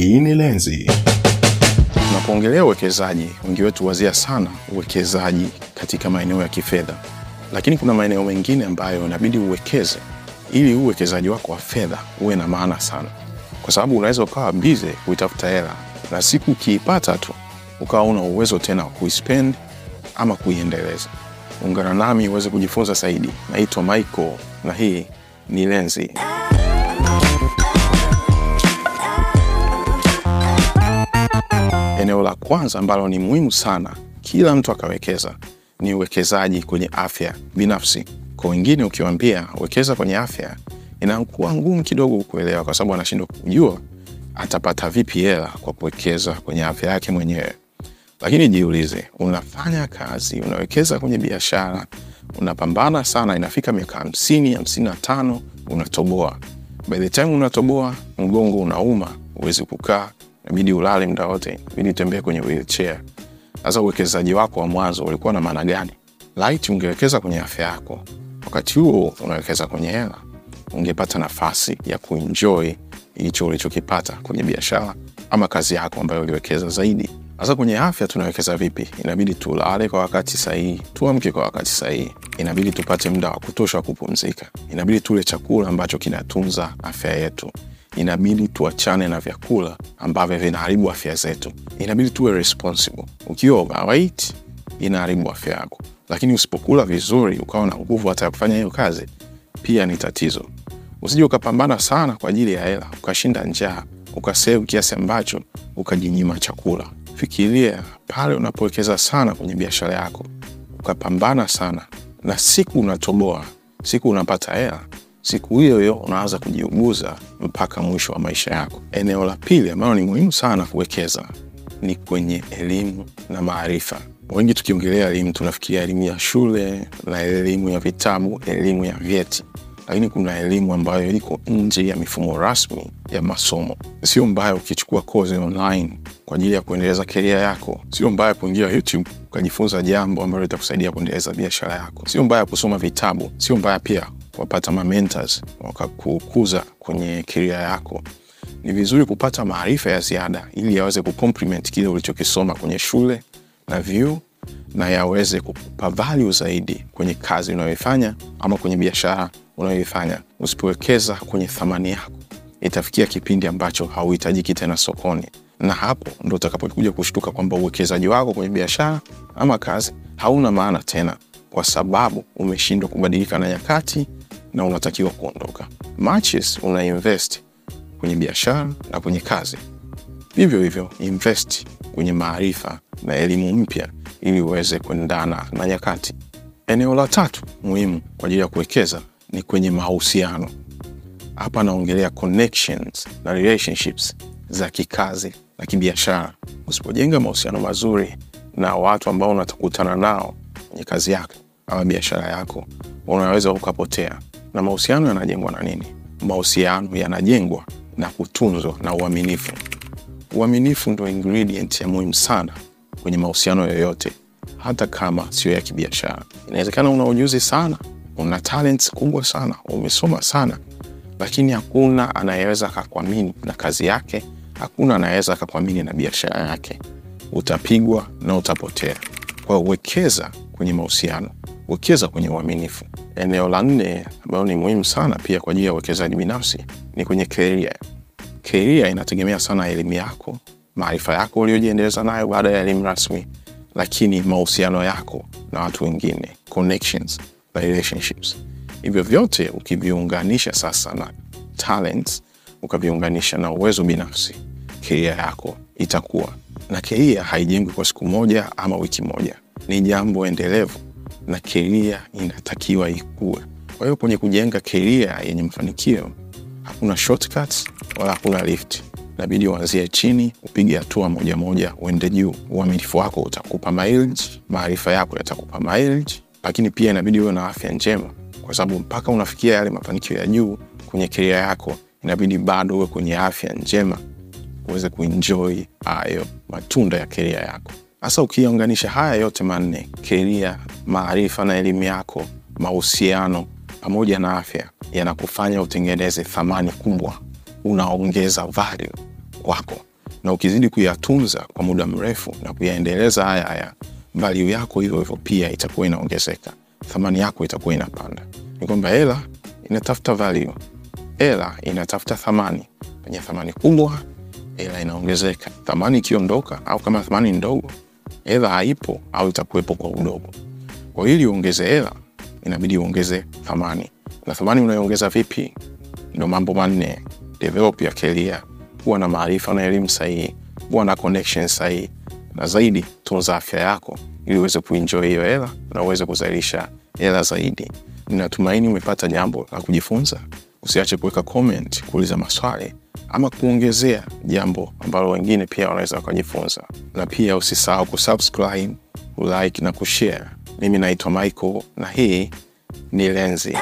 Hii ni Lenzi. Tunapoongelea uwekezaji, wengi wetu wazia sana uwekezaji katika maeneo ya kifedha, lakini kuna maeneo mengine ambayo inabidi uwekeze ili uwekezaji wako wa fedha uwe na maana sana, kwa sababu unaweza ukawa bize kuitafuta hela na siku ukiipata tu ukawa una uwezo tena wa kuispend ama kuiendeleza. Ungana nami uweze kujifunza zaidi. Naitwa Michael na hii ni Lenzi. Eneo la kwanza ambalo ni muhimu sana kila mtu akawekeza ni uwekezaji kwenye afya binafsi. Kwa wengine ukiwaambia wekeza kwenye afya, inakuwa ngumu kidogo kuelewa, kwa sababu anashindwa kujua atapata vipi hela kwa kuwekeza kwenye afya yake mwenyewe. Lakini jiulize, unafanya kazi, unawekeza kwenye biashara, unapambana sana, inafika miaka hamsini, hamsini na tano, unatoboa. By the time unatoboa, mgongo unauma, huwezi kukaa, inabidi ulale mda wote, inabidi utembee kwenye wheelchair. Sasa uwekezaji wako wa mwanzo ulikuwa na maana gani? Laiti ungewekeza kwenye afya yako, wakati huo unawekeza kwenye hela, ungepata nafasi ya kuenjoy hicho ulichokipata kwenye biashara ama kazi yako ambayo uliwekeza zaidi. Sasa kwenye afya tunawekeza vipi? Inabidi tulale kwa wakati sahihi, tuamke kwa wakati sahihi, inabidi tupate muda wa kutosha wa kupumzika, inabidi tule chakula ambacho kinatunza afya yetu, inabidi tuachane na vyakula ambavyo vinaharibu afya zetu, inabidi tuwe responsible. Ukiwa overweight inaharibu afya yako, lakini usipokula vizuri ukawa na nguvu hata ya kufanya hiyo kazi, pia ni tatizo. Usije ukapambana sana kwa ajili ya hela, ukashinda njaa, ukasevu kiasi ambacho ukajinyima chakula. Fikiria pale unapowekeza sana kwenye biashara yako, ukapambana sana, na siku unatoboa, siku unapata hela, siku hiyo hiyo unaanza kujiuguza mpaka mwisho wa maisha yako. Eneo la pili ambalo ni muhimu sana kuwekeza ni kwenye elimu na maarifa. Wengi tukiongelea elimu tunafikiria elimu ya shule na elimu ya vitabu, elimu ya vyeti lakini kuna elimu ambayo iko nje ya mifumo rasmi ya masomo. Sio mbaya ukichukua kozi online kwa ajili ya kuendeleza keria yako. Sio mbaya kuingia YouTube ukajifunza jambo ambalo litakusaidia kuendeleza biashara yako. Sio mbaya kusoma vitabu. Sio mbaya pia kuwapata mamentors wakakukuza kwenye keria yako. Ni vizuri kupata maarifa ya ziada ili yaweze kucomplement kile ulichokisoma kwenye shule na vyuo na yaweze kukupa value zaidi kwenye kazi unayoifanya ama kwenye biashara unayoifanya. Usipowekeza kwenye thamani yako, itafikia kipindi ambacho hauhitajiki tena sokoni, na hapo ndo utakapokuja kushtuka kwamba uwekezaji wako kwenye biashara ama kazi hauna maana tena, kwa sababu umeshindwa kubadilika na nyakati na unatakiwa kuondoka. Matches una invest kwenye biashara na kwenye kazi, vivyo hivyo invest kwenye maarifa na elimu mpya ili uweze kuendana na nyakati. Eneo la tatu muhimu kwa ajili ya kuwekeza ni kwenye mahusiano. Hapa naongelea connections na relationships za kikazi na kibiashara. Usipojenga mahusiano mazuri na watu ambao unatakutana nao kwenye kazi yako ama biashara yako, unaweza ukapotea. Na mahusiano yanajengwa na nini? Mahusiano yanajengwa na kutunzwa na uaminifu. Uaminifu ndo ingredient ya muhimu sana kwenye mahusiano yoyote, hata kama sio ya kibiashara. Inawezekana una ujuzi sana, una talents kubwa sana, umesoma sana, lakini hakuna anayeweza akakuamini na kazi yake, hakuna anayeweza akakuamini na biashara yake. Utapigwa na utapotea. Kwa hiyo kwenye mahusiano, wekeza kwenye uaminifu. Eneo la nne ambayo ni muhimu sana pia kwa ajili ya uwekezaji binafsi ni kwenye keria. Keria inategemea sana elimu yako, maarifa yako uliojiendeleza nayo baada ya elimu rasmi, lakini mahusiano yako na watu wengine, connections relationships. Hivyo vyote ukiviunganisha sasa na talents, ukaviunganisha na uwezo binafsi, keria yako itakuwa na. Keria haijengwi kwa siku moja ama wiki moja, ni jambo endelevu na keria inatakiwa ikue. Kwa hiyo kwenye kujenga keria yenye mafanikio hakuna shortcuts wala hakuna lift. Inabidi uanzie chini, upige hatua moja moja, uende juu. Uaminifu wako utakupa mileage, maarifa yako yatakupa mileage, lakini pia inabidi uwe na afya njema, kwa sababu mpaka unafikia yale mafanikio ya juu kwenye keria yako, inabidi bado uwe kwenye afya njema, uweze kuenjoy hayo matunda ya keria yako. Sasa ukiunganisha haya yote manne, keria, maarifa na elimu yako, mahusiano pamoja na afya, yanakufanya utengeneze thamani kubwa, unaongeza value kwako, na ukizidi kuyatunza kwa muda mrefu na kuyaendeleza haya haya, value yako hivyo hivyo pia itakuwa inaongezeka, thamani yako itakuwa inapanda. Ni kwamba hela inatafuta value, hela inatafuta thamani. Penye thamani kubwa, hela inaongezeka. Thamani ikiondoka au kama thamani ndogo, hela haipo au itakuwepo kwa udogo. Kwa ili uongeze hela, inabidi uongeze thamani. Na thamani unayoongeza vipi? Ndo mambo manne: develop your career, kuwa na maarifa na elimu sahihi, kuwa na connection sahihi, na zaidi tunza afya yako ili uweze kuenjoy hiyo hela na uweze kuzalisha hela zaidi. Ninatumaini umepata jambo la kujifunza. Usiache kuweka comment, kuuliza maswali ama kuongezea jambo ambalo wengine pia wanaweza wakajifunza, na pia usisahau kusubscribe, kulike na kushare. Mimi naitwa Michael na hii ni Lenzi.